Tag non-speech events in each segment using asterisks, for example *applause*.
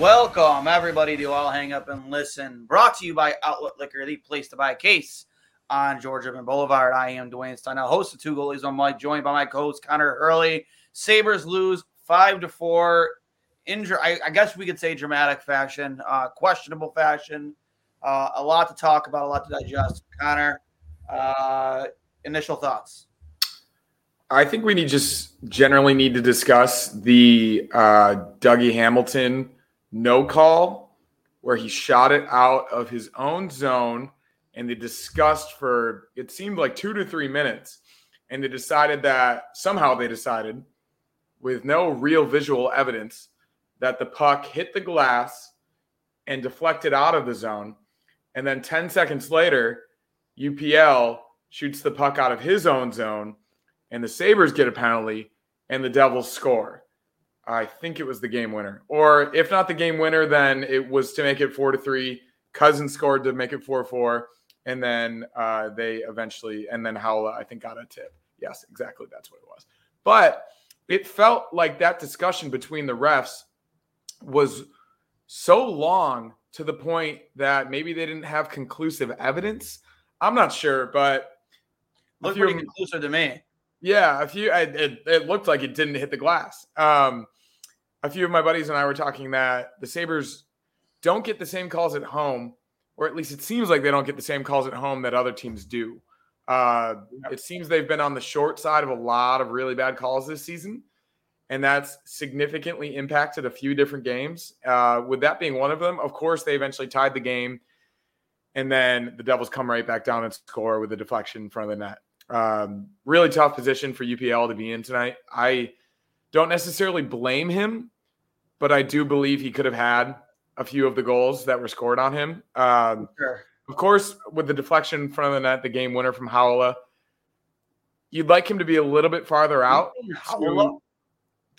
Welcome, everybody, to I'll Hang Up and Listen. Brought to you by Outlet Liquor, the place to buy a case on George Urban Boulevard. I am Duane Steinel, host of Two Goalies One Mic, joined by my co-host Connor Hurley. Sabres lose five to four. Injure, I, I guess we could say dramatic fashion, uh, questionable fashion. Uh, a lot to talk about, a lot to digest. Connor, uh, initial thoughts. I think we need just generally need to discuss the uh, Dougie Hamilton no call where he shot it out of his own zone and they discussed for it seemed like two to three minutes and they decided that somehow they decided with no real visual evidence that the puck hit the glass and deflected out of the zone and then 10 seconds later upl shoots the puck out of his own zone and the sabres get a penalty and the devils score I think it was the game winner. Or if not the game winner, then it was to make it four to three. Cozens scored to make it four four, and then uh, they eventually, and then Haula I think got a tip. Yes, exactly, that's what it was. But it felt like that discussion between the refs was so long to the point that maybe they didn't have conclusive evidence. I'm not sure, but Looked pretty conclusive to me. Yeah, a few. It, it looked like it didn't hit the glass. Um, a few of my buddies and I were talking that the Sabres don't get the same calls at home, or at least it seems like they don't get the same calls at home that other teams do. Uh, it seems they've been on the short side of a lot of really bad calls this season, and that's significantly impacted a few different games. Uh, with that being one of them, of course, they eventually tied the game, and then the Devils come right back down and score with a deflection in front of the net. Um, really tough position for UPL to be in tonight. I don't necessarily blame him, but I do believe he could have had a few of the goals that were scored on him. Um, sure. Of course, with the deflection in front of the net, the game winner from Howla, you'd like him to be a little bit farther out. Howla?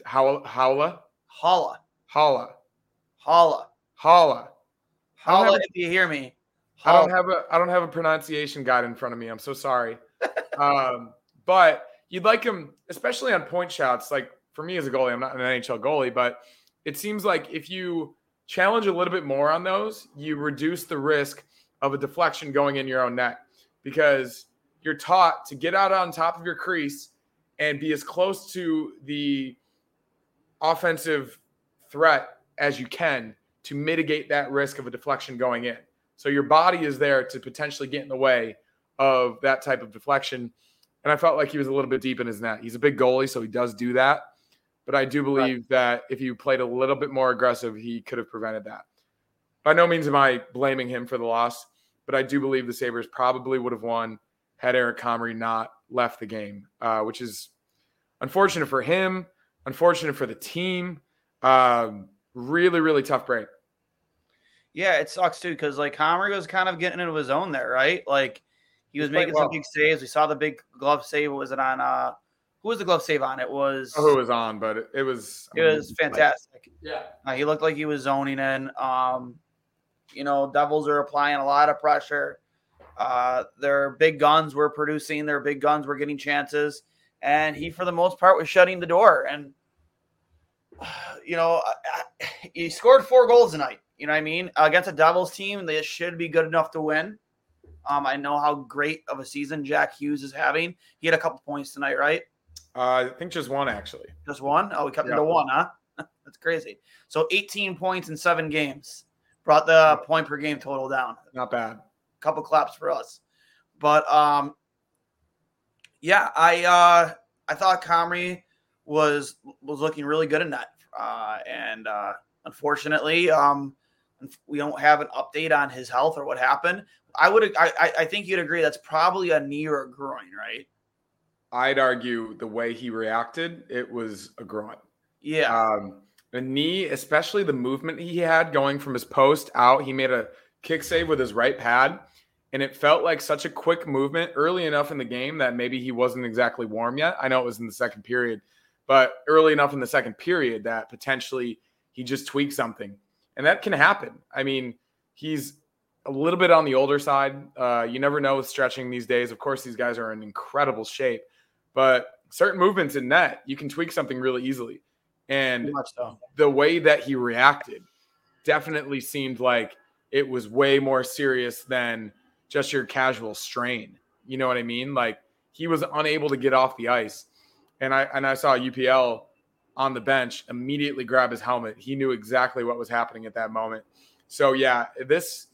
Howla. Howla. Holla. Holla. Holla. Holla. Holla if you hear me. I don't have a I don't have a pronunciation guide in front of me. I'm so sorry. um, but you'd like him, especially on point shots. Like for me as a goalie, I'm not an NHL goalie, but it seems like if you challenge a little bit more on those, you reduce the risk of a deflection going in your own net because you're taught to get out on top of your crease and be as close to the offensive threat as you can to mitigate that risk of a deflection going in. So your body is there to potentially get in the way of that type of deflection. And I felt like he was a little bit deep in his net. He's a big goalie, so he does do that. But I do believe right. that if you played a little bit more aggressive, he could have prevented that. By no means am I blaming him for the loss, but I do believe the Sabres probably would have won had Eric Comrie not left the game, uh, which is unfortunate for him, unfortunate for the team. Um, really, really tough break. Yeah, it sucks too because like Comrie was kind of getting into his own there, right? Like he was making well. some big saves. We saw the big glove save. Was it on uh who was the glove save on? It was who was on, but it, it was it was fantastic. Like, yeah, uh, he looked like he was zoning in. Um, you know, Devils are applying a lot of pressure. Uh, their big guns were producing. Their big guns were getting chances, and he, for the most part, was shutting the door. And *sighs* you know, *sighs* he scored four goals tonight. You know what I mean? Against a Devils team, they should be good enough to win. Um, I know how great of a season Jack Hughes is having. He had a couple points tonight, right? Uh, I think just one actually. Just one? Oh, we kept yeah. it to one, huh? *laughs* That's crazy. So 18 points in seven games. brought the point per game total down. Not bad. couple claps for us. But um yeah, I uh I thought Comrie was was looking really good in that. Uh and uh unfortunately, um we don't have an update on his health or what happened. I would I I think you'd agree that's probably a knee or a groin, right? I'd argue the way he reacted, it was a grunt. Yeah. Um, a knee, especially the movement he had going from his post out. He made a kick save with his right pad, and it felt like such a quick movement early enough in the game that maybe he wasn't exactly warm yet. I know it was in the second period, but early enough in the second period that potentially he just tweaked something. And that can happen. I mean, he's a little bit on the older side. Uh, you never know with stretching these days. Of course, these guys are in incredible shape, but certain movements in net, you can tweak something really easily. And so. the way that he reacted definitely seemed like it was way more serious than just your casual strain. You know what I mean? Like he was unable to get off the ice. And I and I saw UPL on the bench immediately grab his helmet. He knew exactly what was happening at that moment. So yeah, this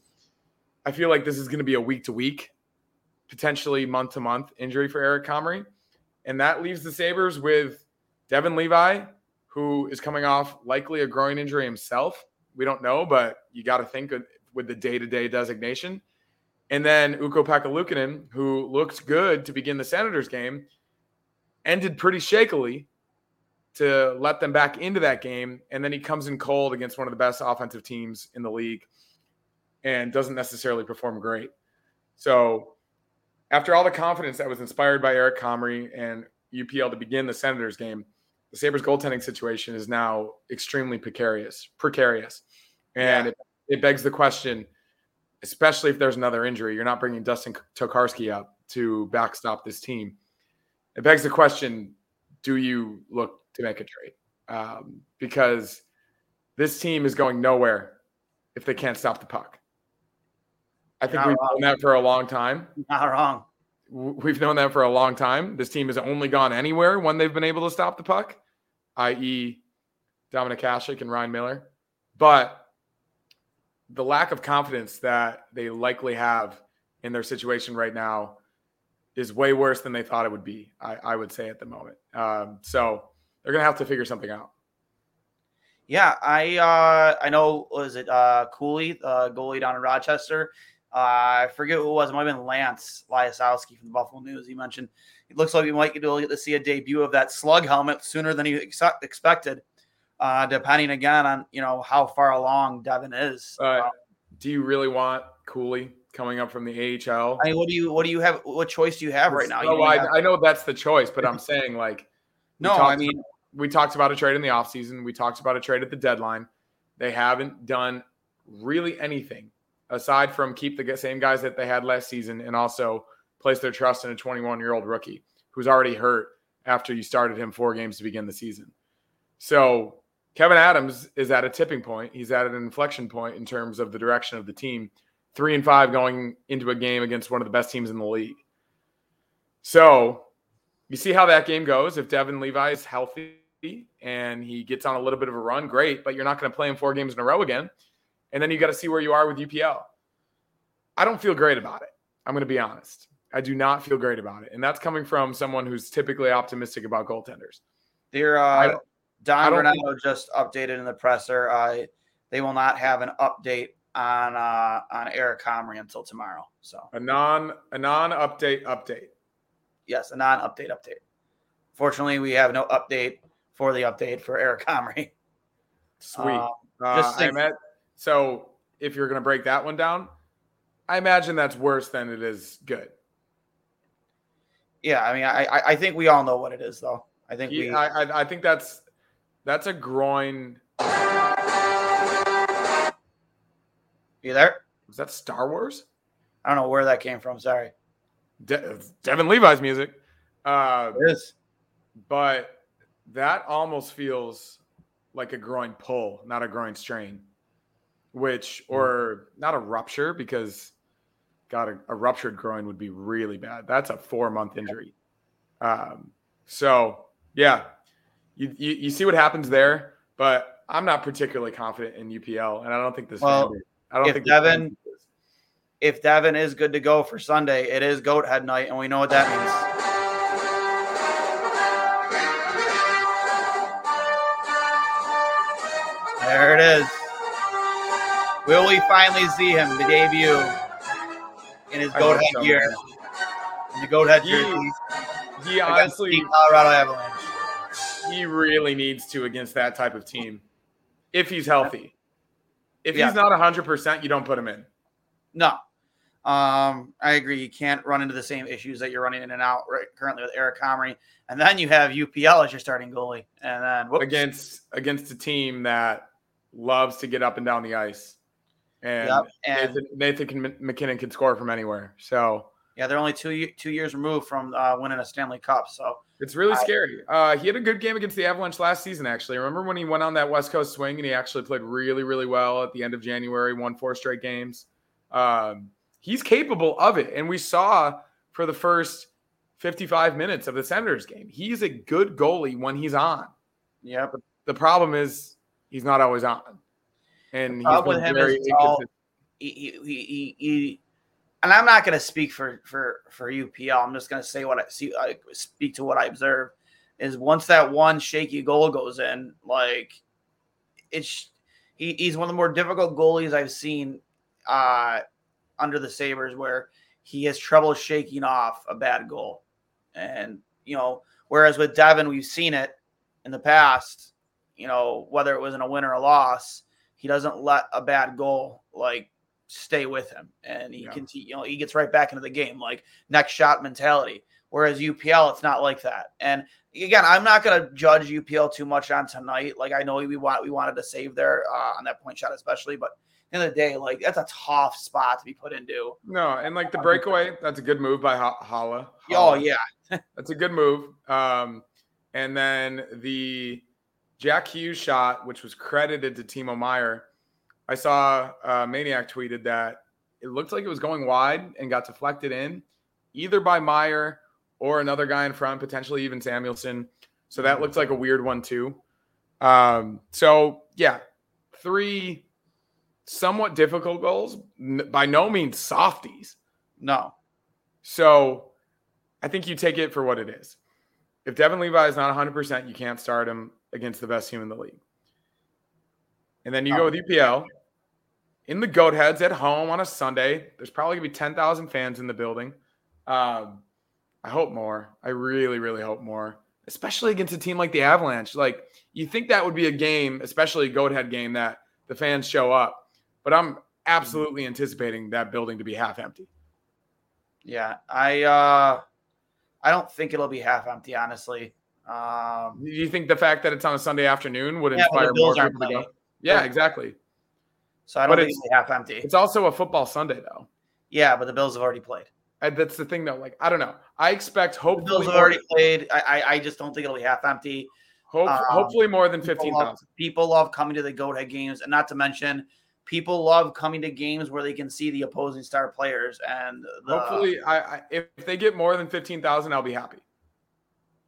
I feel like this is going to be a week to week, potentially month to month injury for Eric Comrie. And that leaves the Sabres with Devon Levi, who is coming off likely a groin injury himself. We don't know, but you got to think with the day to day designation. And then Ukko-Pekka Luukkonen, who looked good to begin the Senators game, ended pretty shakily to let them back into that game. And then he comes in cold against one of the best offensive teams in the league and doesn't necessarily perform great. So, after all the confidence that was inspired by Eric Comrie and UPL to begin the Senators game, the Sabres goaltending situation is now extremely precarious. Precarious. And yeah. it, it begs the question, especially if there's another injury, you're not bringing Dustin Tokarski up to backstop this team. It begs the question do you look to make a trade? Um, because this team is going nowhere if they can't stop the puck. I think we've wrong. known that for a long time. Not wrong. We've known that for a long time. This team has only gone anywhere when they've been able to stop the puck, i.e., Dominik Hasek and Ryan Miller. But the lack of confidence that they likely have in their situation right now is way worse than they thought it would be. I, I would say at the moment. Um, so they're gonna have to figure something out. Yeah, I uh, I know was it uh, Cooley, uh, goalie down in Rochester. Uh, I forget who it was. It might have been Lance Lysowski from the Buffalo News. He mentioned it looks like we might get to see a debut of that slug helmet sooner than he ex- expected, uh, depending again on you know how far along Devon is. Uh, um, do you really want Cooley coming up from the AHL. I mean, what do you what do you have? What choice do you have right now? No, I, have... I, know that's the choice, but I'm *laughs* saying like no, I mean about, we talked about a trade in the offseason. We talked about a trade at the deadline. They haven't done really anything aside from keep the same guys that they had last season and also place their trust in a 21 year old rookie who's already hurt after you started him four games to begin the season. So Kevyn Adams is at a tipping point. He's at an inflection point in terms of the direction of the team three and five going into a game against one of the best teams in the league. So you see how that game goes. If Devon Levi is healthy and he gets on a little bit of a run, great, but you're not going to play him four games in a row again. And then you got to see where you are with UPL. I don't feel great about it. I'm going to be honest. I do not feel great about it. And that's coming from someone who's typically optimistic about goaltenders. Dear uh, Don Granato just updated in the presser. Uh, they will not have an update on uh, on Eric Comrie until tomorrow. So a non a non update update. Yes, a non update update. Fortunately, we have no update for the update for Eric Comrie. Sweet. Um, uh, just think- I met, so if you're going to break that one down, I imagine that's worse than it is good. Yeah, I mean, I I think we all know what it is, though. I think yeah, we. I I think that's that's a groin You there? Was that Star Wars? I don't know where that came from. Sorry. De- Devon Levi's music. Uh, it is. But that almost feels like a groin pull, not a groin strain, which, hmm. or not a rupture because, God, a, a ruptured groin would be really bad. That's a four month injury. Um, so, yeah, you, you, you see what happens there, but I'm not particularly confident in UPL, and I don't think this. Well, I don't If think Devon- If Devon is good to go for Sunday, it is goat head night, and we know what that means. There it is. Will we finally see him the debut in his goat head so, gear? In the goat head He- jersey he honestly Colorado Avalanche. he really needs to against that type of team if he's healthy. If Yeah. he's not 100%, you don't put him in. No. Um, I agree. You can't run into the same issues that you're running in and out right currently with Eric Comrie. And then you have UPL as your starting goalie. And then whoops. against against a team that loves to get up and down the ice. And, Yep, and- Nathan, Nathan can, MacKinnon can score from anywhere. So Yeah, they're only two two years removed from uh, winning a Stanley Cup. So it's really I- scary. Uh, he had a good game against the Avalanche last season, actually. Remember when he went on that West Coast swing and he actually played really, really well at the end of January, won four straight games? Um, he's capable of it. And we saw for the first 55 minutes of the Senators game, he's a good goalie when he's on. yep. The problem is he's not always on. And problem with him is all- He, he, he, he, he- and I'm not going to speak for for for UPL. I'm just going to say what I see. I speak to what I observe. Is once that one shaky goal goes in, like it's he, he's one of the more difficult goalies I've seen uh, under the Sabres, where he has trouble shaking off a bad goal. And you know, whereas with Devon, we've seen it in the past. You know, whether it was in a win or a loss, he doesn't let a bad goal like stay with him, and he Yeah. can, you know, he gets right back into the game, like next shot mentality. Whereas UPL, it's not like that. And again, I'm not going to judge UPL too much on tonight. Like I know we want we wanted to save there uh, on that point shot, especially, but end of the day, like that's a tough spot to be put into. No, and like the breakaway, that's a good move by Ho- Holla. Oh yeah, *laughs* That's a good move. Um, and then the Jack Hughes shot, which was credited to Timo Meier. I saw uh, Maniac tweeted that it looked like it was going wide and got deflected in, either by Meyer or another guy in front, potentially even Samuelsson. So that looked like a weird one too. Um, so yeah, three somewhat difficult goals, n- by no means softies. no, So I think you take it for what it is. If Devon Levi is not 100%, you can't start him against the best team in the league. And then you go with UPL in the goat heads at home on a Sunday. There's probably going to be 10,000 fans in the building. Um, I hope more. I really, really hope more, especially against a team like the Avalanche. Like, you think that would be a game, especially a goat head game, that the fans show up. But I'm absolutely anticipating that building to be half empty. yeah, I uh, I don't think it'll be half empty, honestly. Um, Do you think the fact that it's on a Sunday afternoon would Yeah, inspire more people to go? Yeah, exactly. so I don't But think it's- half empty. It's also a football Sunday, though. Yeah, but the Bills have already played. And that's the thing, though. Like, I don't know. I expect The Bills have already played. I, I I just don't think it'll be half empty. hope, um, hopefully more than fifteen people love coming to the Goathead games, and not to mention, people love coming to games where they can see the opposing star players. And the, Hopefully, I, I if if they get more than fifteen thousand, I'll be happy.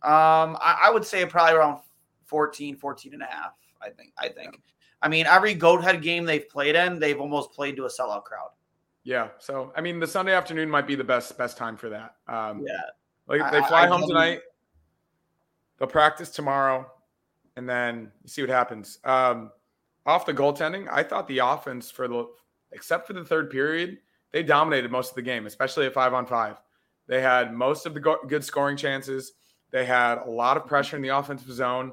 Um, I, I would say probably around 14, 14 and a half. I think. I think. I mean, every Goat Head game they've played in, they've almost played to a sellout crowd. Yeah. So I mean, the Sunday afternoon might be the best best time for that. Um, Yeah. Like they fly I home don't- tonight. They'll practice tomorrow, and then you see what happens. Um, off the goaltending, I thought the offense for the except for the third period, they dominated most of the game, especially at five on five. They had most of the go- good scoring chances. They had a lot of pressure in the offensive zone.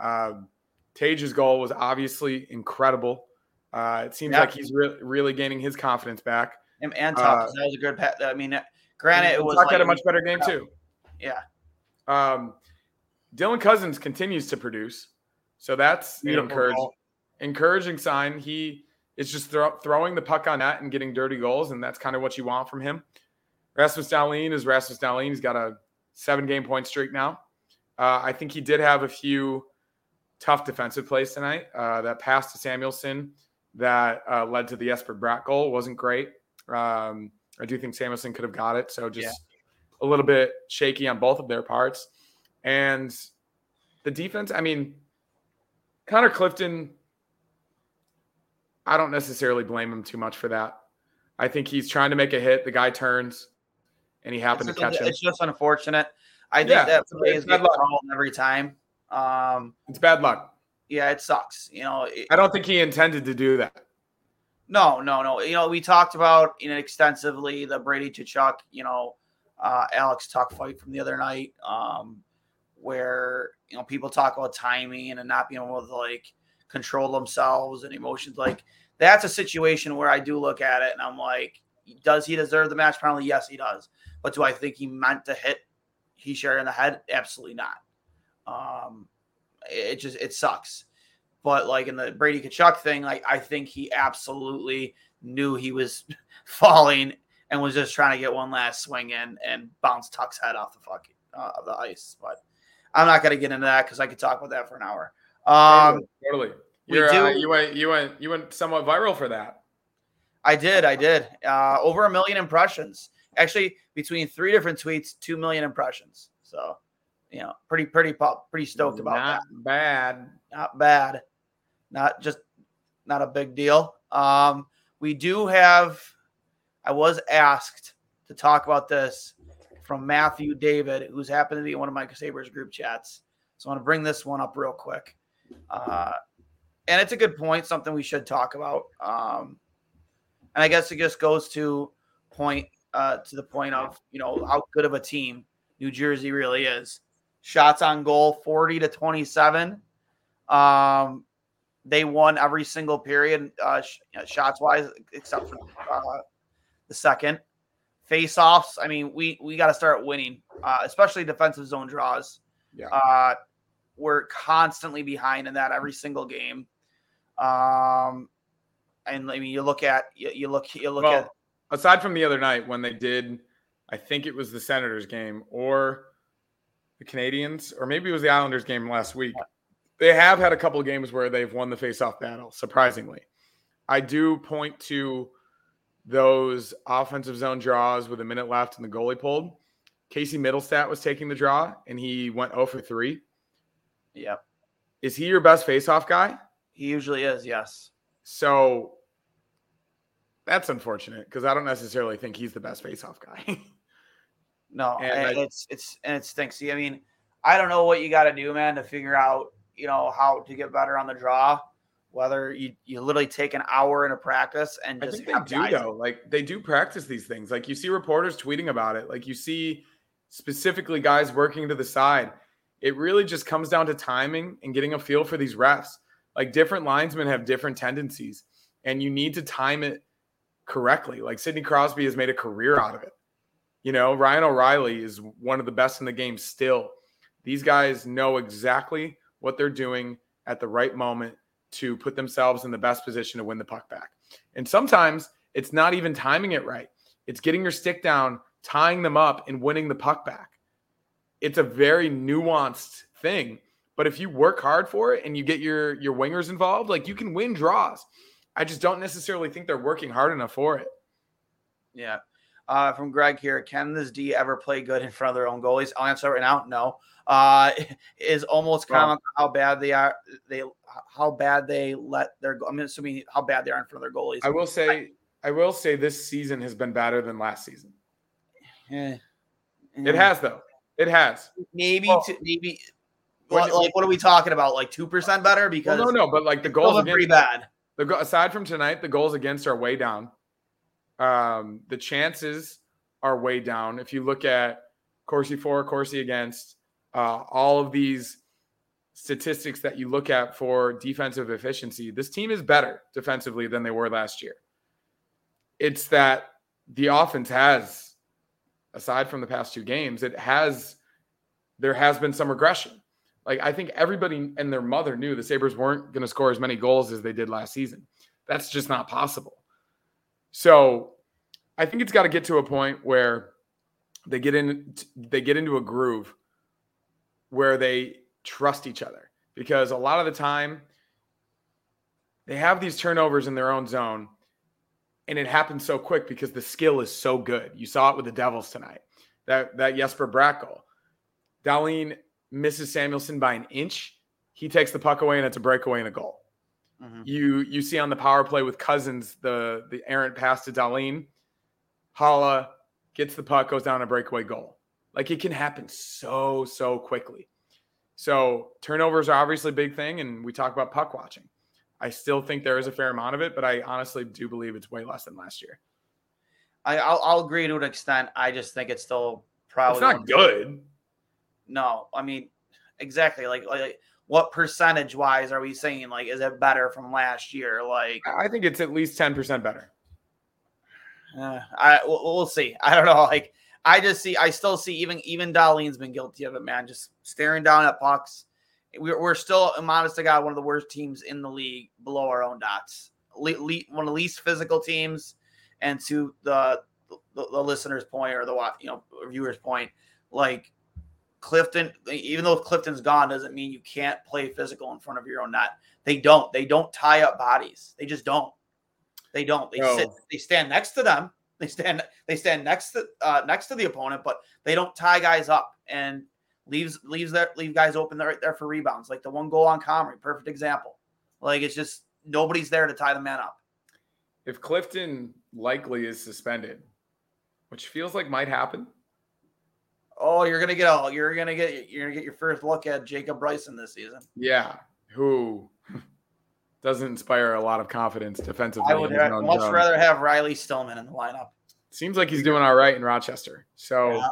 Um, Tage's goal was obviously incredible. Uh, it seems Yeah. like he's re- really gaining his confidence back. Him and Uh, that was a good. I mean, granted, it was Tuch like, had a much better game too. Yeah. Um, Dylan Cozens continues to produce, so that's an encouraging, encouraging sign. He is just throw, throwing the puck on net and getting dirty goals, and that's kind of what you want from him. Rasmus Dahlin is Rasmus Dahlin. He's got a seven-game point streak now. Uh, I think he did have a few tough defensive plays tonight. Uh, that pass to Samuelsson that uh, led to the Jesper Bratt goal wasn't great. Um, I do think Samuelsson could have got it. So just a little bit shaky on both of their parts. And the defense, I mean, Connor Clifton, I don't necessarily blame him too much for that. I think he's trying to make a hit. The guy turns, and he happened it's to catch him. It's just unfortunate. I think Yeah, that plays bad luck. called every time. Um, It's bad luck. yeah, it sucks. You know, it- I don't think he intended to do that. No, no, no. You know, we talked about you know extensively the Brady Tkachuk, you know, uh, Alex Tuch fight from the other night, um, where you know people talk about timing and not being able to like control themselves and emotions. Like that's a situation where I do look at it and I'm like, does he deserve the match penalty? Yes, he does. But do I think he meant to hit he shared in the head? Absolutely not. Um, it just it sucks. But like in the Brady Tkachuk thing, like I think he absolutely knew he was *laughs* falling and was just trying to get one last swing in and bounce Tuch's head off the fucking uh, the ice. But I'm not gonna get into that because I could talk about that for an hour. Um, totally. we You're, uh, do- you went you went you went somewhat viral for that. I did, I did. Uh, over a million impressions. Actually, between three different tweets, two million impressions. So, you know, pretty, pretty, pop, pretty stoked about Not that. Not bad. Not bad. Not just not a big deal. Um, we do have. I was asked to talk about this from Matthew David, who's happened to be in one of my Sabres group chats. So I want to bring this one up real quick. Uh, and it's a good point, something we should talk about. Um, and I guess it just goes to point uh, to the point of you know how good of a team New Jersey really is. Shots on goal, forty to twenty-seven. Um, they won every single period, uh, sh- shots wise, except for uh, the second. Face offs. I mean, we we got to start winning, uh, especially defensive zone draws. Yeah. Uh, we're constantly behind in that every single game. Um, and I mean, you look at you, you look you look Well, at aside from the other night when they did, I think it was the Senators game or the Canadiens, or maybe it was the Islanders game last week. They have had a couple of games where they've won the faceoff battle, surprisingly. I do point to those offensive zone draws with a minute left and the goalie pulled. Casey Mittelstadt was taking the draw and he went 0 for 3. yeah. Is he your best faceoff guy? He usually is. Yes. So that's unfortunate because I don't necessarily think he's the best faceoff guy. *laughs* No, And and I- it's it's and it stinks. See, I mean, I don't know what you got to do, man, to figure out you know how to get better on the draw. Whether you you literally take an hour in a practice and I think they do though. Like they do practice these things. Like you see reporters tweeting about it. Like you see specifically guys working to the side. It really just comes down to timing and getting a feel for these refs. Like different linesmen have different tendencies, and you need to time it correctly. Like Sidney Crosby has made a career out of it. You know, Ryan O'Reilly is one of the best in the game still. These guys know exactly what they're doing at the right moment to put themselves in the best position to win the puck back. And sometimes it's not even timing it right. It's getting your stick down, tying them up, and winning the puck back. It's a very nuanced thing. But if you work hard for it and you get your your wingers involved, like you can win draws. I just don't necessarily think they're working hard enough for it. Yeah. Uh, from Greg here, can this D ever play good in front of their own goalies? I'll answer right now. No. Uh, *laughs* is almost Well- how bad they are. They how bad they let their. I'm assuming how bad they are in front of their goalies. I will say, I will say this season has been better than last season. Eh. It has though. It has. maybe Well, to, maybe. When What, like what are we talking about? Like two percent better Well, because no, no, but like the goals against pretty bad. The aside from tonight, the goals against are way down. Um, the chances are way down. If you look at Corsi for, Corsi against, uh, all of these statistics that you look at for defensive efficiency, this team is better defensively than they were last year. It's that the offense has, aside from the past two games, it has there has been some regression. Like I think everybody and their mother knew the Sabres weren't going to score as many goals as they did last season. That's just not possible. So I think it's got to get to a point where they get in they get into a groove where they trust each other because a lot of the time they have these turnovers in their own zone and it happens so quick because the skill is so good. You saw it with the Devils tonight. That that Jesper goal. Dahlin misses Samuelsson by an inch. He takes the puck away and it's a breakaway and a goal. Mhm. You you see on the power play with Cozens the the errant pass to Dahlin, Haula gets the puck, goes down a breakaway goal. Like it can happen so so quickly. So turnovers are obviously a big thing, and we talk about puck watching. I still think there is a fair amount of it, but I honestly do believe it's way less than last year. I, I'll, I'll agree to an extent. I just think it's still probably It's not good. No, I mean, exactly. Like, like what percentage wise are we saying? Like, is it better from last year? Like, I think it's at least 10% better. uh, I we'll, we'll see. *laughs* I don't know. Like, I just see. I still see. Even even Dahlin's been guilty of it, man. Just staring down at pucks. We're, we're still, modest to God, one of the worst teams in the league below our own dots. Le, le, one of the least physical teams, and to the, the the listener's point or the you know viewer's point, like Clifton, even though Clifton's gone, doesn't mean you can't play physical in front of your own net. They don't. They don't tie up bodies. They just don't. They don't. They No. sit. They stand next to them. They stand. They stand next to uh, next to the opponent, but they don't tie guys up and leaves leaves that leave guys open there right there for rebounds. Like the one goal on Comrie, perfect example. Like it's just nobody's there to tie the man up. If Clifton likely is suspended, which feels like might happen, Oh, you're gonna get all. You're gonna get. You're gonna get your first look at Jacob Bryson this season. yeah, who *laughs* doesn't inspire a lot of confidence defensively. I would have, much zone. rather have Riley Stillman in the lineup. Seems like he's doing all right in Rochester. So, Yeah.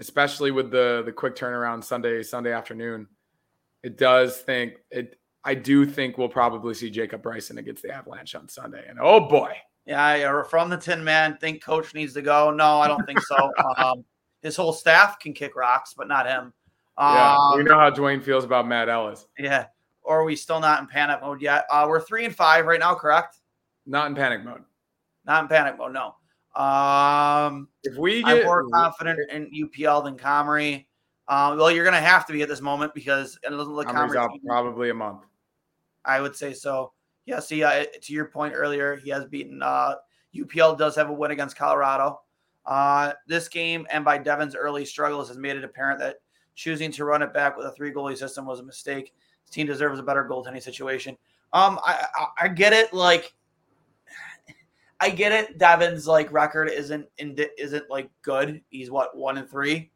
especially with the the quick turnaround Sunday Sunday afternoon, it does think it. I do think we'll probably see Jacob Bryson against the Avalanche on Sunday, and oh boy, Yeah, I- from the Tin Man, think coach needs to go. No, I don't think so. *laughs* um, his whole staff can kick rocks, but not him. yeah, Um, we know how Duane feels about Matt Ellis. yeah. Or are we still not in panic mode yet? Uh, we're three and five right now, correct? Not in panic mode. Not in panic mode. No. Um, If we I'm get more confident in UPL than Comrie. Um, well, you're going to have to be at this moment because it doesn't look Comrie's out probably a month. I would say so. Yeah. See, uh, to your point earlier, he has beaten. Uh, UPL does have a win against Colorado. Uh, this game and by Devon's early struggles has made it apparent that choosing to run it back with a three goalie system was a mistake. His team deserves a better goaltending situation. Um, I, I, I get it. Like, *sighs* I get it. Devon's like record isn't in, isn't like good. He's what one and three.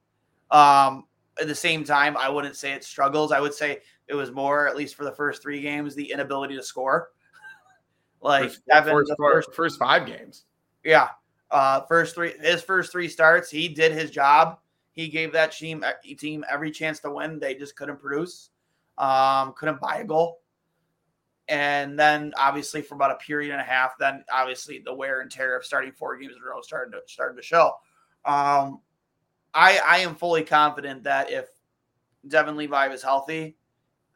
Um, at the same time, I wouldn't say it struggles. I would say it was more, at least for the first three games, the inability to score. *laughs* like First, Devon, first, first, first five games. yeah, uh, first three, his first three starts, he did his job. He gave that team team every chance to win. They just couldn't produce, um, couldn't buy a goal. And then obviously for about a period and a half, then obviously the wear and tear of starting four games in a row started to started to show. Um, I I am fully confident that if Devon Levi is healthy,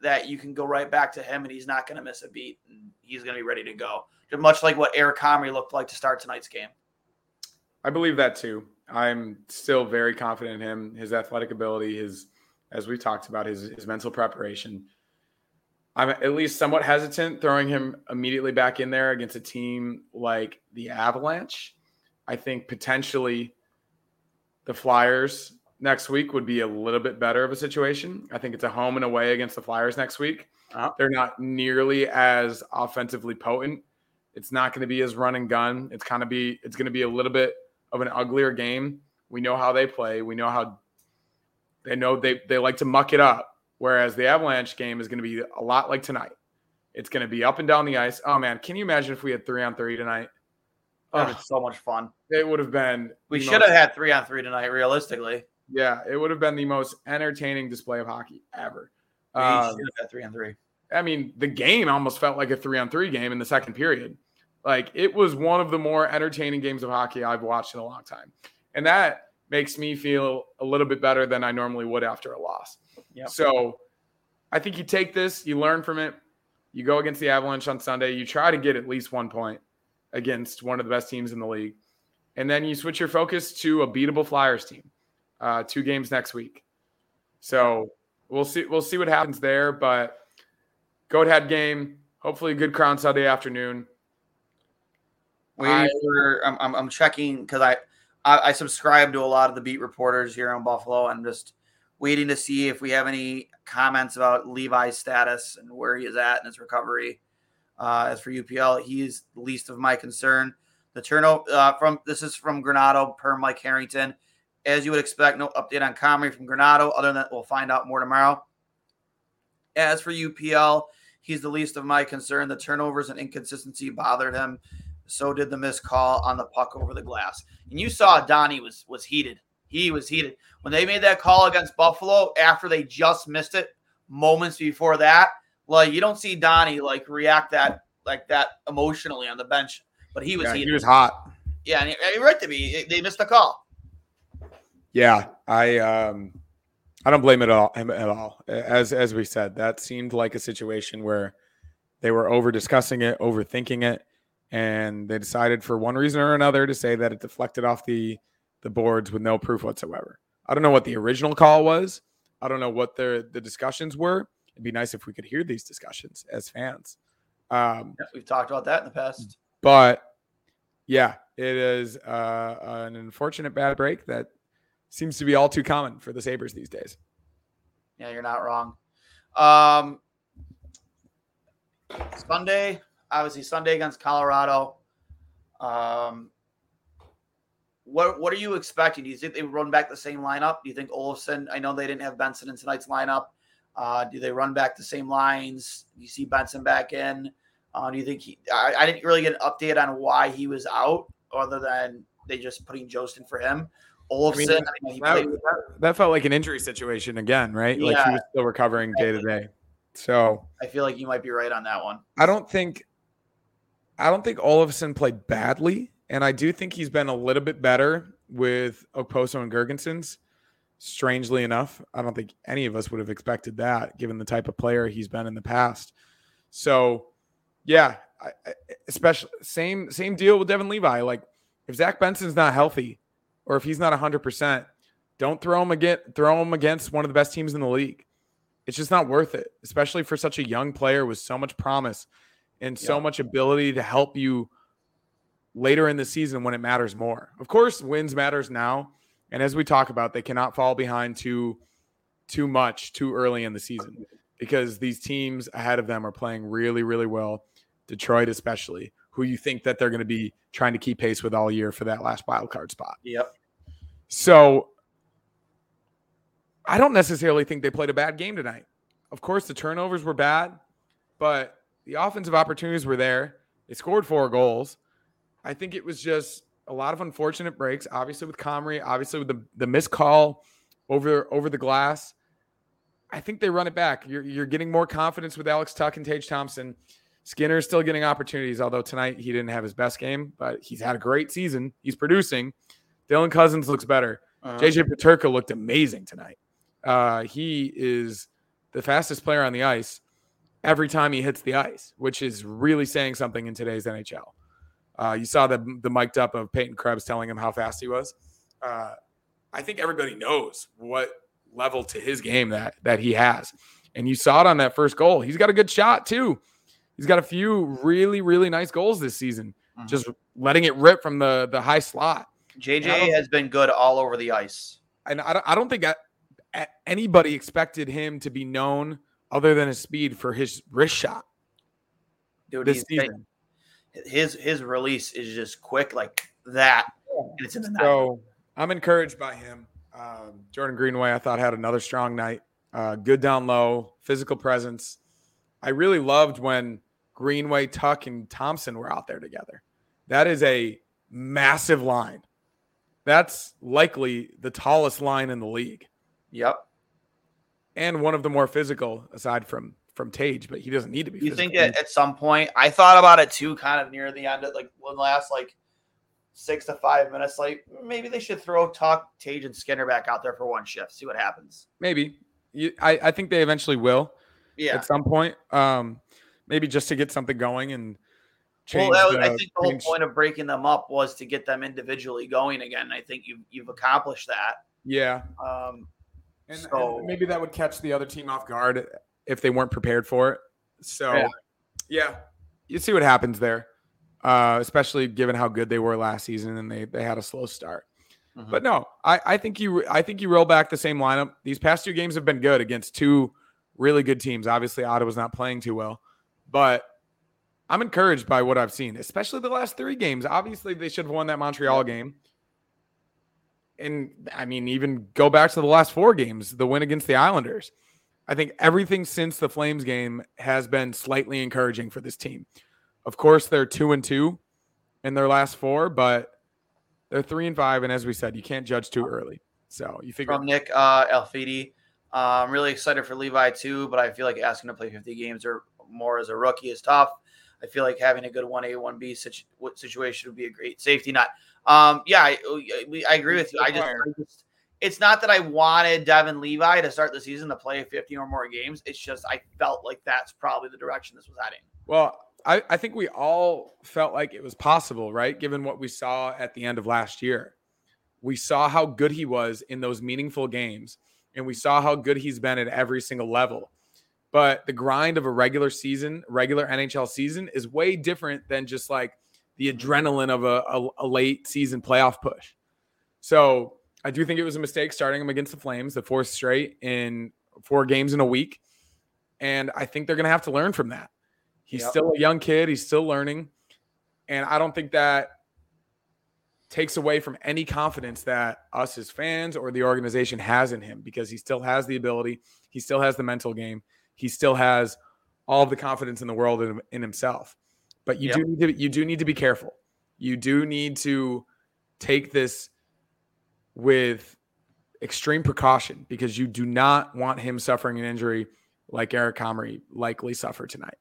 that you can go right back to him and he's not going to miss a beat and he's going to be ready to go. Much like what Eric Comrie looked like to start tonight's game. I believe that too. I'm still very confident in him, his athletic ability, his, as we talked about, his his mental preparation. I'm at least somewhat hesitant throwing him immediately back in there against a team like the Avalanche. I think potentially the Flyers next week would be a little bit better of a situation. I think it's a home and away against the Flyers next week. Uh-huh. They're not nearly as offensively potent. It's not going to be as run and gun. It's kind of be it's going to be a little bit of an uglier game. We know how they play. We know how they know they they like to muck it up. Whereas the Avalanche game is going to be a lot like tonight. It's going to be up and down the ice. Oh man, can you imagine if we had three on three tonight? That Oh, was so much fun. it would have been. We should most- have had three on three tonight, realistically. Yeah, it would have been the most entertaining display of hockey ever. We Um, should have had three on three. I mean, the game almost felt like a three on three game in the second period. Like it was one of the more entertaining games of hockey I've watched in a long time. And that makes me feel a little bit better than I normally would after a loss. Yep. So I think you take this, you learn from it, you go against the Avalanche on Sunday, you try to get at least one point against one of the best teams in the league. And then you switch your focus to a beatable Flyers team. Uh, two games next week. So we'll see we'll see what happens there, but Goat head game. Hopefully, a good crown Sunday afternoon. Waiting I- for I'm I'm, I'm checking because I, I I subscribe to a lot of the beat reporters here in Buffalo and just waiting to see if we have any comments about Levi's status and where he is at in his recovery. Uh, as for UPL, he is the least of my concern. The turnover uh, from this is from Granato per Mike Harrington. As you would expect, no update on Comrie from Granato, Other than that, we'll find out more tomorrow. As for UPL, he's the least of my concern. The turnovers and inconsistency bothered him. So did the missed call on the puck over the glass. And you saw Donnie was was heated. He was heated when they made that call against Buffalo after they just missed it moments before that. Like you don't see Donnie like react that like that emotionally on the bench, but he was Yeah, heated. he was hot. yeah, and he- right to be. They missed the call. Yeah, I um I don't blame it all him at all. As as we said, that seemed like a situation where they were over discussing it, overthinking it, and they decided for one reason or another to say that it deflected off the the boards with no proof whatsoever. I don't know what the original call was. I don't know what the the discussions were. It'd be nice if we could hear these discussions as fans. Um, Yeah, We've talked about that in the past. but yeah, it is uh, an unfortunate bad break that seems to be all too common for the Sabres these days. Yeah, you're not wrong. Um, Sunday, obviously Sunday against Colorado. Um, what what are you expecting? Do you think they run back the same lineup? Do you think Olofsson? I know they didn't have Benson in tonight's lineup. Uh, do they run back the same lines? Do you see Benson back in? Uh, do you think he? I, I didn't really get an update on why he was out, other than they just putting Jostin for him. Olofsson, I mean, he That, played, that- that felt like an injury situation again, right? Like he was still recovering day to day. So I feel like you might be right on that one. I don't think I don't think Olofsson played badly, and I do think he's been a little bit better with Okposo and Girgensons. Strangely enough, I don't think any of us would have expected that, given the type of player he's been in the past. So, yeah, I, especially same same deal with Devon Levi. Like, if Zach Benson's not healthy, or if he's not hundred percent, don't throw him again. Throw him against one of the best teams in the league. It's just not worth it, especially for such a young player with so much promise and so Yeah. much ability to help you later in the season when it matters more. Of course, wins matters now, and as we talk about, they cannot fall behind too too much too early in the season because these teams ahead of them are playing really really well. Detroit especially, who you think that they're going to be trying to keep pace with all year for that last wild card spot. Yep. So I don't necessarily think they played a bad game tonight. Of course, the turnovers were bad, but the offensive opportunities were there. They scored four goals. I think it was just a lot of unfortunate breaks, obviously with Comrie, obviously with the, the missed call over over the glass. I think they run it back. You're, you're getting more confidence with Alex Tuch and Tage Thompson. Skinner is still getting opportunities, although tonight he didn't have his best game, but he's had a great season. He's producing. Dylan Cozens looks better. Uh-huh. JJ Peterka looked amazing tonight. Uh, he is the fastest player on the ice every time he hits the ice, which is really saying something in today's NHL. Uh, you saw the the mic'd up of Peyton Krebs telling him how fast he was. Uh, I think everybody knows what level to his game that that he has, and you saw it on that first goal. He's got a good shot too. He's got a few really really nice goals this season, Mhm. just letting it rip from the the high slot. JJ has been good all over the ice. and I don't, I don't think I, anybody expected him to be known other than his speed for his wrist shot Dude, this he's season. his his release is just quick like that. And it's in the. So I'm encouraged by him. Um, Jordan Greenway, I thought had another strong night. Uh, good down low, physical presence. I really loved when Greenway, Tuch, and Thompson were out there together. That is a massive line. That's likely the tallest line in the league. Yep. And one of the more physical aside from from Tage, but he doesn't need to be. You physical. think that at some point I thought about it too, kind of near the end, of like one last like six to five minutes. Like maybe they should throw Tuch, Tage, and Skinner back out there for one shift, see what happens. maybe? You, I I think they eventually will Yeah. at some point. Um, maybe just to get something going and Well, change. that was, I think the whole point of breaking them up was to get them individually going again. I think you've you've accomplished that. Yeah, Um, and, and maybe that would catch the other team off guard if they weren't prepared for it. So, Yeah. yeah, you see what happens there, uh, especially given how good they were last season and they they had a slow start. Mhm. But no, I, I think you I think you roll back the same lineup. These past two games have been good against two really good teams. Obviously, Ottawa's not playing too well, but I'm encouraged by what I've seen, especially the last three games. Obviously, they should have won that Montreal game. And I mean, even go back to the last four games, the win against the Islanders. I think everything since the Flames game has been slightly encouraging for this team. Of course, they're two and two in their last four, but they're three and five. And as we said, you can't judge too early. So you figure from Nick uh, Alfidi. Uh, I'm really excited for Levi too, but I feel like asking to play 50 games or more as a rookie is tough. I feel like having a good 1A, 1B situ- situation would be a great safety net. Um, yeah, I, I, agree with you. I just, I just, it's not that I wanted Devon Levi to start the season to play 50 or more games. It's just I felt like that's probably the direction this was heading. Well, I, I think we all felt like it was possible, right? Given what we saw at the end of last year. We saw how good he was in those meaningful games, and we saw how good he's been at every single level. But the grind of a regular season, regular NHL season, is way different than just like the adrenaline of a, a, a late season playoff push. So I do think it was a mistake starting him against the Flames, the fourth straight in four games in a week. And I think they're going to have to learn from that. He's yep. still a young kid, he's still learning. And I don't think that takes away from any confidence that us as fans or the organization has in him because he still has the ability, he still has the mental game, he still has all of the confidence in the world in, in himself. But you yep. do need to you do need to be careful. You do need to take this with extreme precaution because you do not want him suffering an injury like Eric Comrie likely suffered tonight.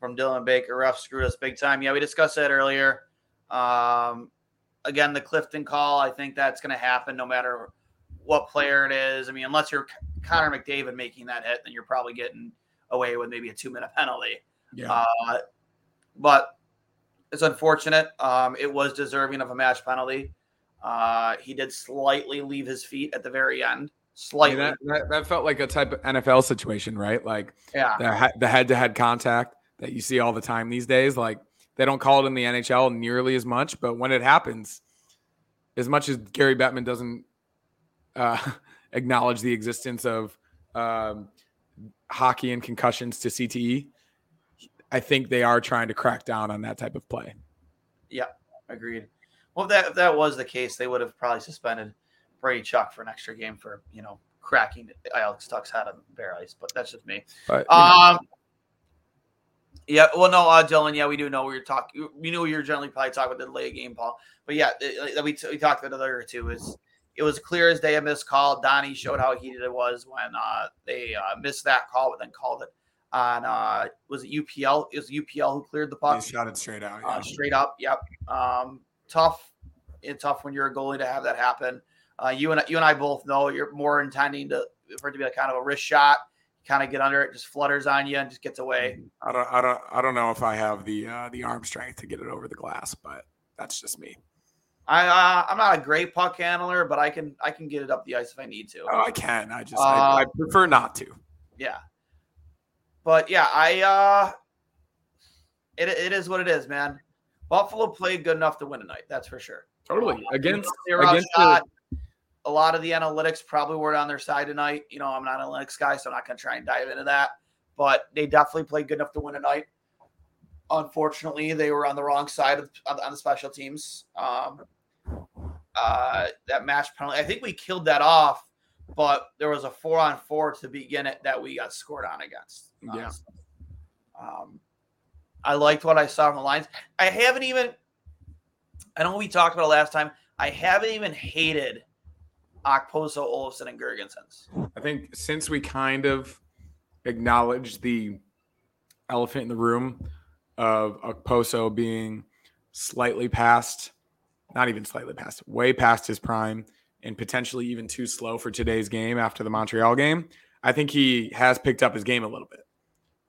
From Dylan Baker, ref screwed us big time. Yeah, we discussed that earlier. Um, again, the Clifton call, I think that's going to happen no matter what player it is. I mean, unless you're Connor McDavid making that hit, then you're probably getting away with maybe a two minute penalty. Yeah. Uh, but it's unfortunate. Um, it was deserving of a match penalty. Uh, he did slightly leave his feet at the very end. Slightly. that, that, that, felt like a type of NFL situation, right? Like yeah. the head to head contact that you see all the time these days. Like they don't call it in the NHL nearly as much, but when it happens, as much as Gary Bettman doesn't uh, *laughs* acknowledge the existence of um, hockey and concussions to CTE, I think they are trying to crack down on that type of play. Yeah, agreed. Well, if that if that was the case, they would have probably suspended Brady Tkachuk for an extra game for you know cracking Alex Tuch's head on bare ice. But that's just me. But, um. Know. Yeah, well, no, uh, Dylan. Yeah, we do know we were talking. We knew you were generally probably talking about the late game, Paul. But yeah, we, t- we talked about it earlier too. Is it was clear as day a missed call. Donnie showed how heated it was when uh, they uh, missed that call, but then called it on uh was it UPL? It was UPL who cleared the puck. He shot it straight out. Uh, yeah. Uh, straight up. Yep. Um, tough. It's tough when you're a goalie to have that happen. Uh, you and you and I both know you're more intending to for it to be a kind of a wrist shot. Kind of get under it, just flutters on you and just gets away. I don't, I don't, I don't know if I have the uh, the arm strength to get it over the glass, but that's just me. I uh, I'm not a great puck handler, but I can I can get it up the ice if I need to. Oh, I can. I just I, I uh, prefer not to. Yeah, but yeah, I uh it, it is what it is, man. Buffalo played good enough to win tonight, that's for sure. Totally. Against, against the, a lot of the analytics probably weren't on their side tonight. You know, I'm not an analytics guy, so I'm not gonna try and dive into that. But they definitely played good enough to win tonight. Unfortunately, they were on the wrong side of on the special teams. Um, uh, that match penalty. I think we killed that off, but there was a four on four to begin it that we got scored on against. Yeah. Um, I liked what I saw from the lines. I haven't even. I know we talked about it last time. I haven't even hated Okposo, Olofsson, and Girgensons. I think since we kind of acknowledged the elephant in the room of Okposo being slightly past, not even slightly past, way past his prime, and potentially even too slow for today's game after the Montreal game. I think he has picked up his game a little bit.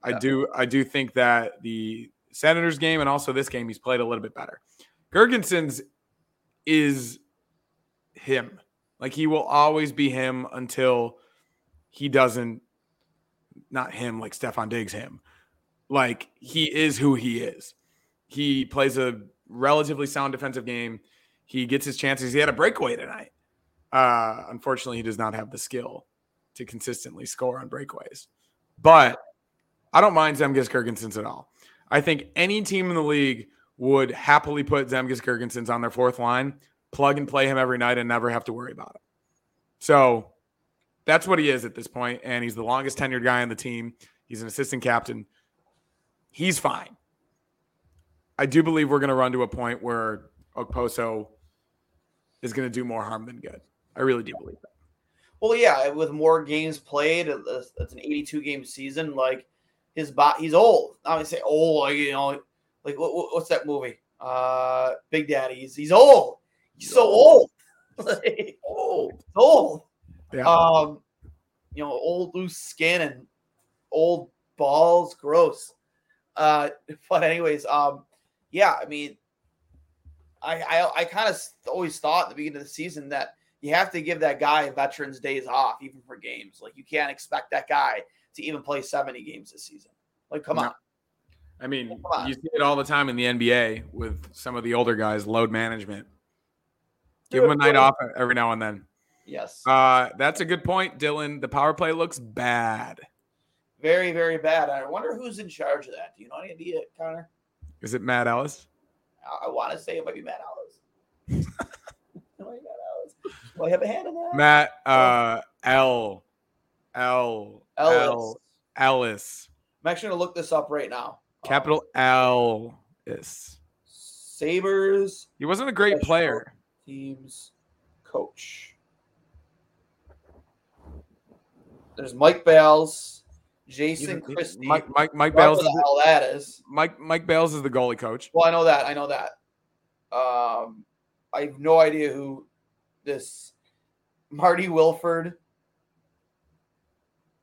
I do I do think that the Senators game and also this game he's played a little bit better. Girgensons is him. Like he will always be him until he doesn't not him like Stefon Diggs him. Like he is who he is. He plays a relatively sound defensive game. He gets his chances. He had a breakaway tonight. Uh, unfortunately, he does not have the skill to consistently score on breakaways. But I don't mind Zemgus Girgensons at all. I think any team in the league would happily put Zemgus Girgensons on their fourth line, plug and play him every night, and never have to worry about it. So that's what he is at this point, and he's the longest tenured guy on the team. He's an assistant captain. He's fine. I do believe we're going to run to a point where Okposo is going to do more harm than good. I really do believe that. Well, yeah, with more games played, it's an 82 game season. Like his body, he's old. I would say old, like you know, like what, what's that movie? Uh, Big Daddy. He's, he's old. He's so old. *laughs* like, old. Old. Yeah. Um, you know, old loose skin and old balls, gross. Uh, *laughs* but anyways, um, yeah, I mean, I I, I kind of always thought at the beginning of the season that you have to give that guy veterans days off, even for games. Like you can't expect that guy to even play 70 games this season. Like, come no. on. I mean, you see it all the time in the NBA with some of the older guys, load management. Give them a night off every now and then. Yes. Uh, that's a good point, Dylan. The power play looks bad. Very, very bad. I wonder who's in charge of that. Do you know any idea, Connor? Is it Matt Ellis? I, I want to say it might be Matt Ellis. *laughs* Do I have a hand in that? Matt uh, L. L. Ellis. L. Ellis. I'm actually going to look this up right now. Capital L. Is. Sabres. He wasn't a great player. Teams coach. There's Mike Bales, Jason Christie. Mike Mike Mike Bales. The hell that is. Mike Mike Bales is the goalie coach. Well, I know that. I know that. Um, I have no idea who this Marty Wilford.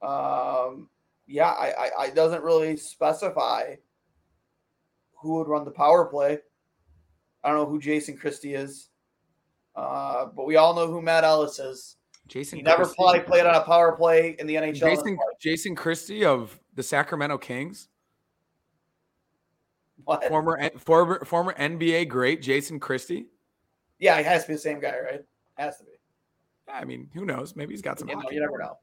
Um, yeah, I, I, I doesn't really specify who would run the power play. I don't know who Jason Christie is, uh, but we all know who Matt Ellis is. Jason, he never probably played on a power play in the NHL. Jason, Jason Christie of the Sacramento Kings. What? Former former former NBA great Jason Christie. Yeah, he has to be the same guy, right? Has to be. I mean, who knows? Maybe he's got some. You, know, you never know.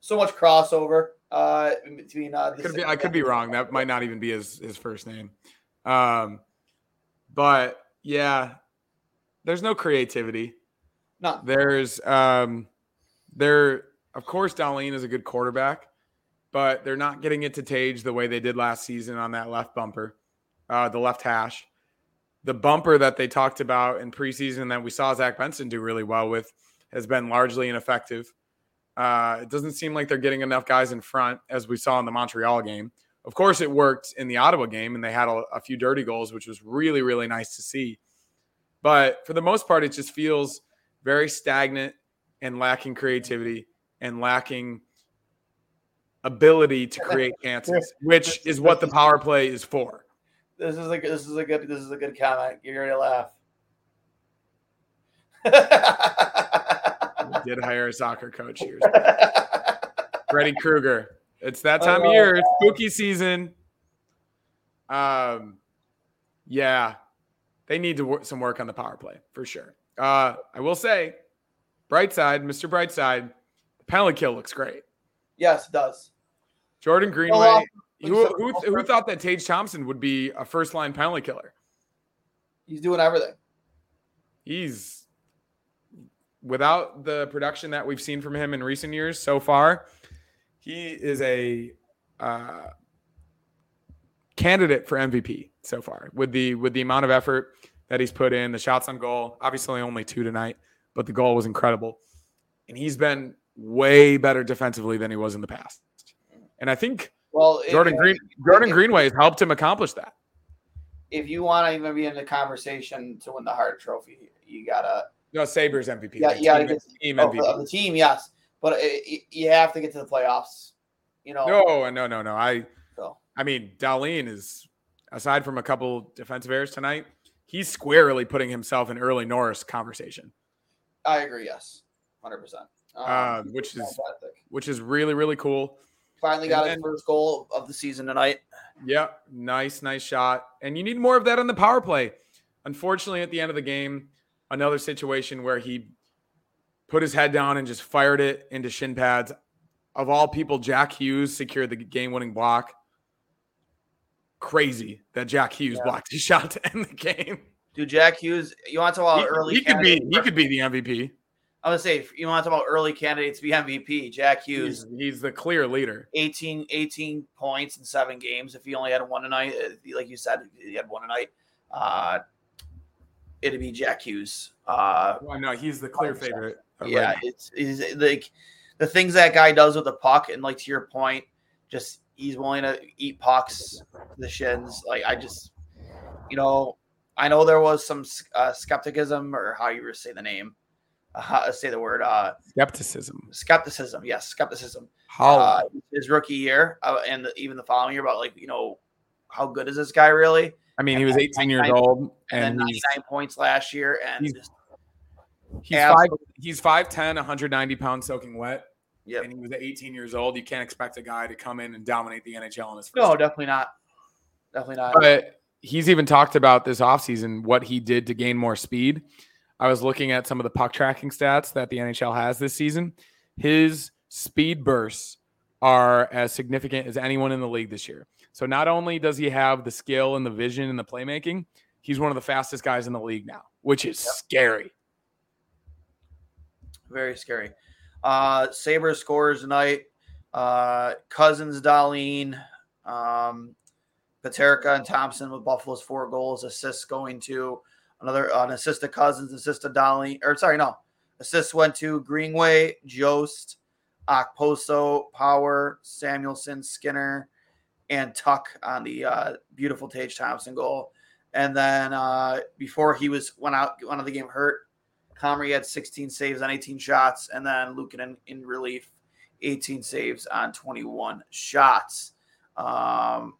So much crossover uh, between. Uh, could be, I could be wrong. That might not even be his his first name. Um, but yeah, there's no creativity. No. There's um, there of course Dahlin is a good quarterback, but they're not getting it to Tage the way they did last season on that left bumper, uh, the left hash the bumper that they talked about in preseason that we saw Zach Benson do really well with has been largely ineffective. Uh, it doesn't seem like they're getting enough guys in front as we saw in the Montreal game. Of course, it worked in the Ottawa game, and they had a, a few dirty goals, which was really, really nice to see. But for the most part, it just feels very stagnant and lacking creativity and lacking ability to create chances, which is what the power play is for. This is a this is a good this is a good comment. You're to laugh. did hire a soccer coach here. *laughs* Freddy Krueger. It's that time of year. It's spooky season. Um, yeah, they need to work some work on the power play for sure. Uh, I will say, bright side, Mr. Brightside, the penalty kill looks great. Yes, it does. Jordan Greenway who, who, who thought that Tage Thompson would be a first line penalty killer? He's doing everything. He's without the production that we've seen from him in recent years so far. He is a uh, candidate for MVP so far with the with the amount of effort that he's put in, the shots on goal. Obviously, only two tonight, but the goal was incredible, and he's been way better defensively than he was in the past. And I think well, Jordan Green, Jordan if, Greenway has helped him accomplish that. If you want to even be in the conversation to win the Hart Trophy, you gotta. No, Sabres MVP. Yeah, you gotta team, get team oh, MVP. the team, yes, but it, you have to get to the playoffs. You know. No, no, no, no. I. So. I mean, Dahlin is aside from a couple defensive errors tonight, he's squarely putting himself in early Norris conversation. I agree. Yes, hundred um, percent. Uh, which is fantastic. which is really really cool. Finally got his first goal of the season tonight. Yeah, nice, nice shot. And you need more of that on the power play. Unfortunately, at the end of the game, another situation where he put his head down and just fired it into shin pads. Of all people, Jack Hughes secured the game winning block. crazy that Jack Hughes Yeah. blocked his *laughs* shot to end the game. Dude, Jack Hughes, you want to talk He, early he could be he could be the MVP. I would say if you want to talk about early candidates to be MVP. Jack Hughes, He's, he's the clear leader. 18, 18 points in seven games. If he only had one tonight, uh, like you said, he had one tonight. Uh, it'd be Jack Hughes. Uh, Well, no, he's the clear 100%. favorite. yeah, right it's, it's like the things that guy does with the puck, and like to your point, just he's willing to eat pucks, the shins. Like I just, you know, I know there was some uh, skepticism or how you say the name, uh, say the word, uh, skepticism. skepticism. Yes, skepticism. How Uh, his rookie year, uh, and the, even the following year about like you know how good is this guy really? I mean, he was 18 years old, And, and then 99 points last year, and he's- just, he's five he's 5'10, 190 pounds soaking wet. Yep. And he was 18 years old. You can't expect a guy to come in and dominate the NHL in his first no, year. definitely not, definitely not. But he's even talked about this offseason what he did to gain more speed. I was looking at some of the puck tracking stats that the NHL has this season. His speed bursts are as significant as anyone in the league this year. So not only does he have the skill and the vision and the playmaking, he's one of the fastest guys in the league now, which is scary. Very scary. Uh Sabres scores tonight. Uh Cozens, Dahlin, um, Peterka and Thompson with Buffalo's four goals, assists going to another an assist to Cozens, assist to Dahlin, or sorry, no. Assists went to Greenway, Jost, Okposo, Power, Samuelsson, Skinner, and Tuch on the uh, beautiful Tage Thompson goal. And then uh, before he was went out went out of the game hurt, Comrie had 16 saves on 18 shots, and then Luukkonen in relief, 18 saves on 21 shots. Um,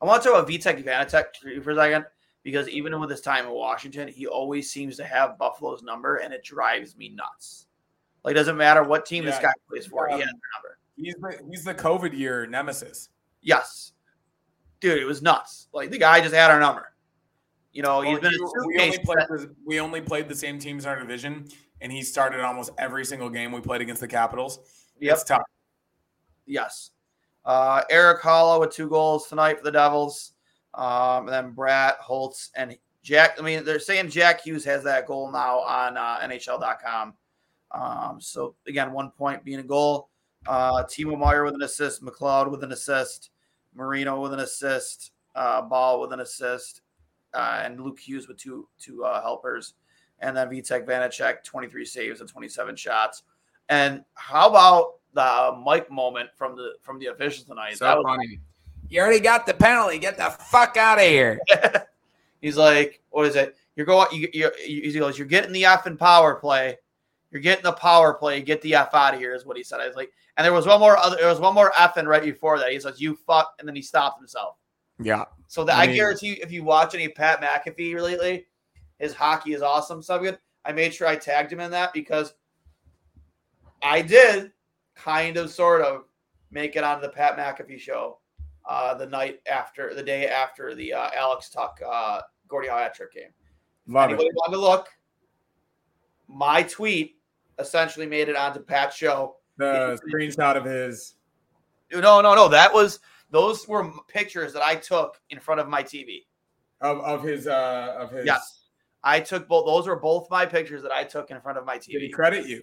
I want to talk about Vitek Vanecek for a second because even with his time in Washington, he always seems to have Buffalo's number, and it drives me nuts. Like, it doesn't matter what team this guy plays for, he Um, has their number. He's the, he's the COVID year nemesis. Yes, dude, it was nuts. Like the guy just had our number. You know, he's Well, been he- a we, only suitcase. played the, we only played the same teams in our division, and he started almost every single game we played against the Capitals. Yep. It's tough. Yes. Uh, Erik Haula with two goals tonight for the Devils. Um, and then Brad Holtz and Jack. I mean, they're saying Jack Hughes has that goal now on uh, NHL.com. Um, so again, one point being a goal. Uh, Timo Meier with an assist, McLeod with an assist, Marino with an assist, uh, Bahl with an assist, uh, and Luke Hughes with two two uh, helpers, and then Vitek Vanecek, 23 saves and 27 shots. And how about the Mike moment from the from the officials tonight? So That was- funny. You already got the penalty. Get the fuck out of here. *laughs* He's like, what is it? You're going. You, you, you, he goes, you're getting the F in power play. You're getting the power play. Get the F out of here, is what he said. I was like, and there was one more other. There was one more F in right before that. He says, "You fuck," and then he stopped himself. Yeah. So that I I, guarantee you, if you watch any Pat McAfee lately, his hockey is awesome. So good. I made sure I tagged him in that because I did kind of sort of make it onto the Pat McAfee show uh, the night after, the day after the uh, Alex Tuch uh, Gordie Howe game. Love Anybody it. want to look? My tweet essentially made it onto Pat's show. The screenshot of his. No, no, no. That was those were pictures that I took in front of my TV. Of, of his uh of his Yes. I took both. Those were both my pictures that I took in front of my TV. did he credit you?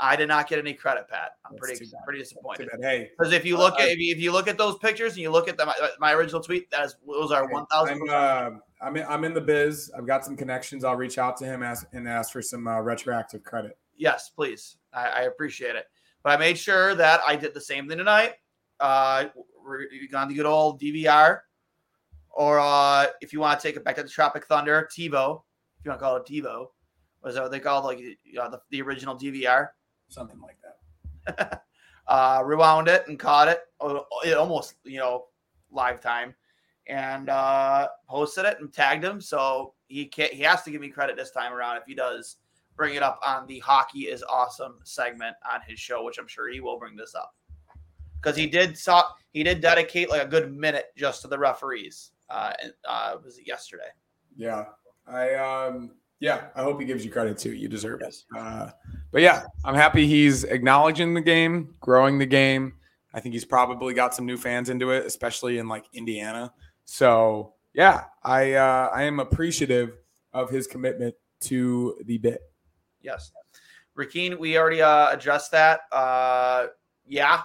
I did not get any credit, Pat. I'm That's pretty pretty disappointed. Hey, Because if you look Uh, at if you, if you look at those pictures and you look at the, my, my original tweet, that is those are one thousand. I'm uh, I'm in, I'm in the biz. I've got some connections. I'll reach out to him ask, and ask for some uh, retroactive credit. Yes, please. I, I appreciate it. But I made sure that I did the same thing tonight. Uh, we're on the good old DVR, or uh, if you want to take it back to the Tropic Thunder, TiVo. If you want to call it TiVo, was that what they called like you know, the, the original DVR? Something like that. *laughs* uh, rewound it and caught it. oh, It almost, you know, live time, and uh, posted it and tagged him. So he can't. He has to give me credit this time around if he does bring it up on the hockey is awesome segment on his show, which I'm sure he will bring this up because he did saw he did dedicate like a good minute just to the referees. Uh, uh, was it yesterday? Yeah. I um yeah, I hope he gives you credit too. You deserve it. Uh, but yeah, I'm happy he's acknowledging the game, growing the game. I think he's probably got some new fans into it, especially in like Indiana. So yeah, I uh, I am appreciative of his commitment to the bit. Yes. Rakeen, we already uh, addressed that. Uh, yeah,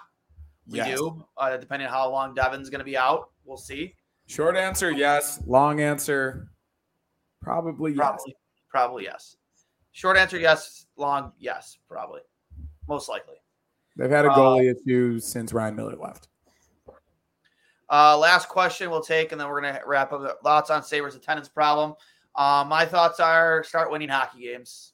we Yes. do. Uh, depending on how long Devon's going to be out, we'll see. Short answer, yes. Long answer, probably yes. Probably, yes. Short answer, yes. Long, yes, probably, most likely. They've had a Uh, goalie issue since Ryan Miller left. Uh, last question we'll take, and then we're gonna wrap up. Thoughts on Sabres attendance problem? Uh, my thoughts are start winning hockey games.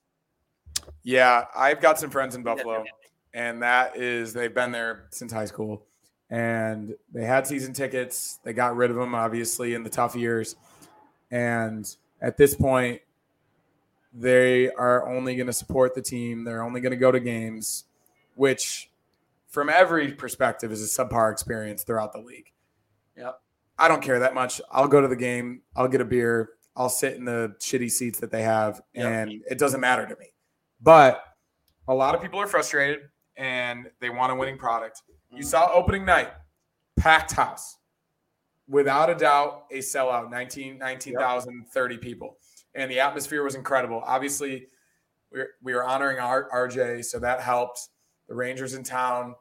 Yeah, I've got some friends in Buffalo, and that is they've been there since high school, and they had season tickets. They got rid of them, obviously, in the tough years, and at this point, they are only going to support the team. They're only going to go to games, which, from every perspective, is a subpar experience throughout the league. Yep. I don't care that much. I'll go to the game. I'll get a beer. I'll sit in the shitty seats that they have, Yep. and it doesn't matter to me. But a lot of people are frustrated and they want a winning product. You mm. saw opening night, packed house, without a doubt, a sellout 19 19,030 people. And the atmosphere was incredible. Obviously, we were, we were honoring our RJ, so that helped. The Rangers in town.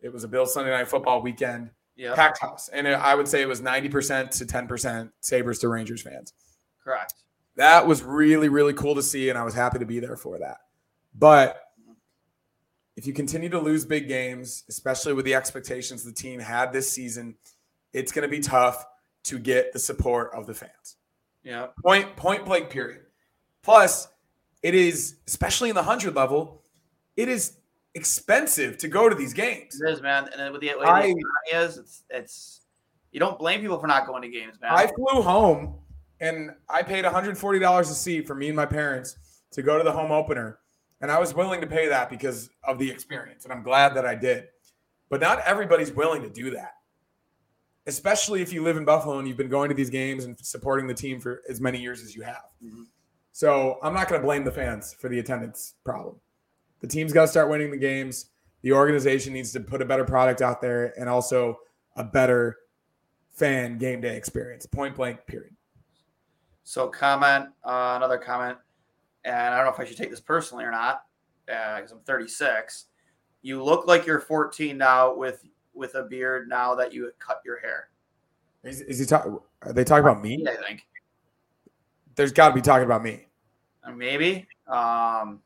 It was a Bill Sunday night football weekend Yeah, packed house. And it- I would say it was 90% to 10% Sabres to Rangers fans. correct. That was really, really cool to see. And I was happy to be there for that. But if you continue to lose big games, especially with the expectations the team had this season, it's going to be tough to get the support of the fans. Yeah, Point, point blank, period. Plus, it is, especially in the 100 level, it is expensive to go to these games. it is, man. And then with the way I- the is, it's it's you don't blame people for not going to games, man. I flew home and I paid $140 a seat for me and my parents to go to the home opener. And I was willing to pay that because of the experience. And I'm glad that I did. But not everybody's willing to do that, especially if you live in Buffalo and you've been going to these games and supporting the team for as many years as you have. Mhm. So I'm not going to blame the fans for the attendance problem. The team's got to start winning the games. The organization needs to put a better product out there and also a better fan game day experience. Point blank, period. So comment, uh, another comment, and I don't know if I should take this personally or not, because I'm 36. You look like you're 14 now with with a beard now that you cut your hair. Is, is he talking? Are they talking about me? I think There's got to be talking about me. Uh, maybe. Um,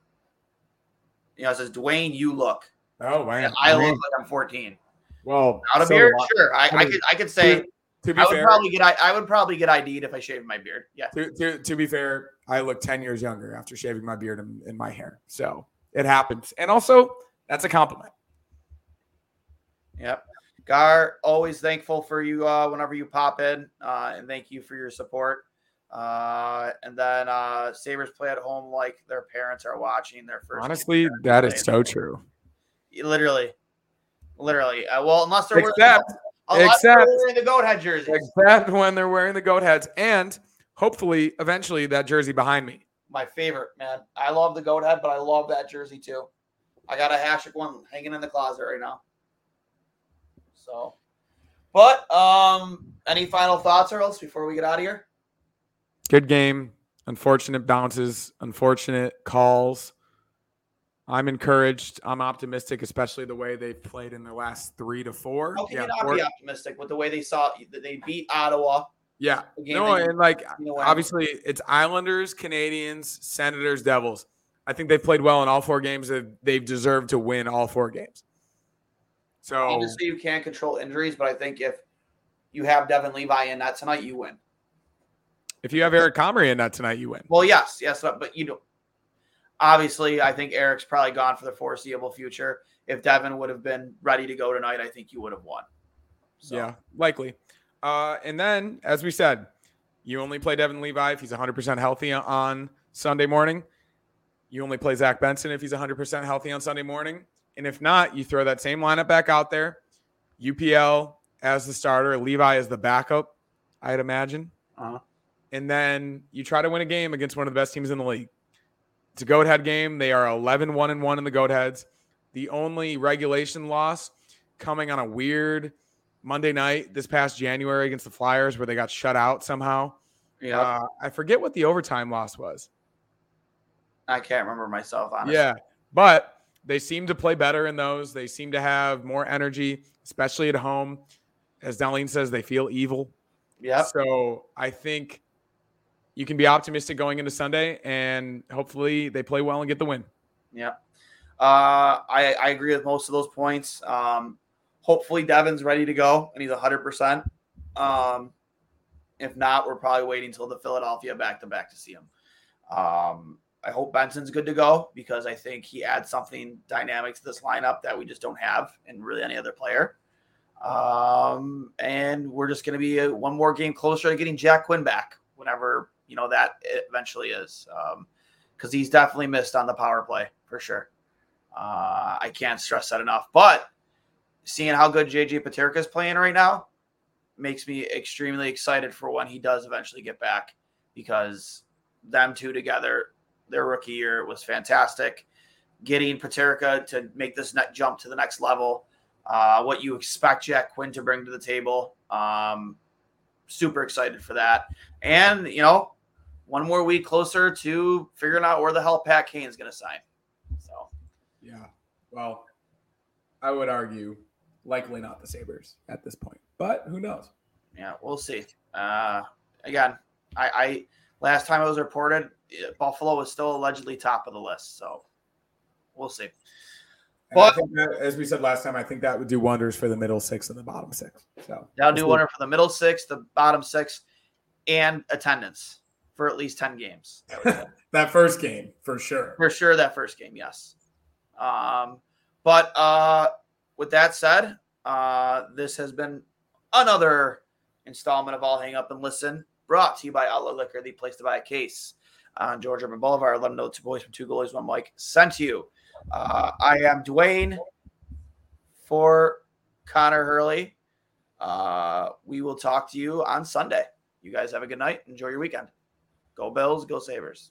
you know, it says Duane, you look. Oh man, I I mean, look like I'm 14. well. Out of so beard, I. sure. I, I I could I could say To, to be I would fair, probably get I, I would probably get ID'd if I shaved my beard. Yeah. to, to, to be fair, I look 10 years younger after shaving my beard and, and my hair. So it happens. And also, that's a compliment. Yep. Gar, always thankful for you uh, whenever you pop in, uh, and thank you for your support. Uh, and then uh, Sabres play at home like their parents are watching their first. Honestly, that is so true. Literally, literally. Uh, well, unless they're Except, wearing, except- wearing the goat head jersey. except when they're wearing the goat heads and hopefully eventually that jersey behind me. My favorite, man. I love the goat head, but I love that jersey too. I got a Hasek one hanging in the closet right now. So, but um, any final thoughts, Hurls, before we get out of here? Good game. Unfortunate bounces, unfortunate calls. I'm encouraged. I'm optimistic, especially the way they've played in the last three to four. How can yeah, you not four- be optimistic with the way they saw that they beat Ottawa? yeah. No, and like you know what? obviously it's Islanders, Canadiens, Senators, Devils. I think they've played well in all four games. They've- They've deserved to win all four games. So Obviously, you can't control injuries, but I think if you have Devon Levi in that tonight, you win. if you have Eric Comrie in that tonight, you win. Well, yes, yes, but, but you know, obviously, I think Eric's probably gone for the foreseeable future. If Devon would have been ready to go tonight, I think you would have won. So, Yeah, likely. Uh, and then, as we said, you only play Devon Levi if he's 100% healthy on Sunday morning. You only play Zach Benson if he's 100% healthy on Sunday morning. And if not, you throw that same lineup back out there. UPL as the starter, Levi as the backup, I'd imagine. Uh-huh. And then you try to win a game against one of the best teams in the league. It's a goat head game. They are 11 1 and 1 in the goat heads. The only regulation loss coming on a weird Monday night this past January against the Flyers where they got shut out somehow. Yeah, Uh, I forget what the overtime loss was. I can't remember myself. Honestly. Yeah, but they seem to play better in those. They seem to have more energy, especially at home. As Dahlin says, they feel evil. Yeah. So I think you can be optimistic going into Sunday, and hopefully they play well and get the win. Yeah. Uh, I, I agree with most of those points. Um, hopefully Devon's ready to go and he's 100%. Um, if not, we're probably waiting until the Philadelphia back to back to see him. Um, I hope Benson's good to go because I think he adds something dynamic to this lineup that we just don't have in really any other player. Um, and we're just going to be a, one more game closer to getting Jack Quinn back whenever you know that eventually is. Um, because he's definitely missed on the power play for sure. Uh, I can't stress that enough. But seeing how good JJ Peterka is playing right now makes me extremely excited for when he does eventually get back because them two together, their rookie year was fantastic. Getting Peterka to make this net jump to the next level, uh, what you expect Jack Quinn to bring to the table. Um, super excited for that. And, you know, one more week closer to figuring out where the hell Pat Kane's going to sign. So, Yeah. Well, I would argue likely not the Sabres at this point, but who knows? yeah, we'll see. Uh, again, I, I last time it was reported, Buffalo was still allegedly top of the list. So, we'll see. But- that, as we said last time, I think that would do wonders for the middle six and the bottom six. So That'll do wonder for the middle six, the bottom six, and attendance for at least 10 games. I would say. that first game for sure. for sure that first game yes um but uh with that said uh this has been another installment of I'll Hang Up and Listen brought to you by outlet liquor the place to buy a case on george urban boulevard. Let them know two boys from Two Goalies One Mic sent you. Uh i am Duane for connor hurley. Uh we will talk to you on sunday. You guys have a good night. Enjoy your weekend. Go bills go Sabres